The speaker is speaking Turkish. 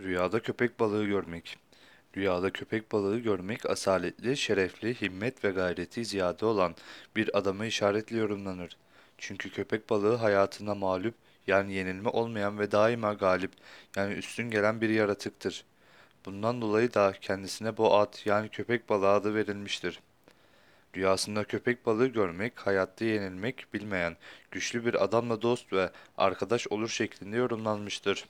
Rüyada köpek balığı görmek. Rüyada köpek balığı görmek asaletli, şerefli, himmet ve gayreti ziyade olan bir adamı işaretle yorumlanır. Çünkü köpek balığı hayatına mağlup yani yenilme olmayan ve daima galip yani üstün gelen bir yaratıktır. Bundan dolayı da kendisine bu ad, yani köpek balığı adı verilmiştir. Rüyasında köpek balığı görmek, hayatta yenilmek bilmeyen, güçlü bir adamla dost ve arkadaş olur şeklinde yorumlanmıştır.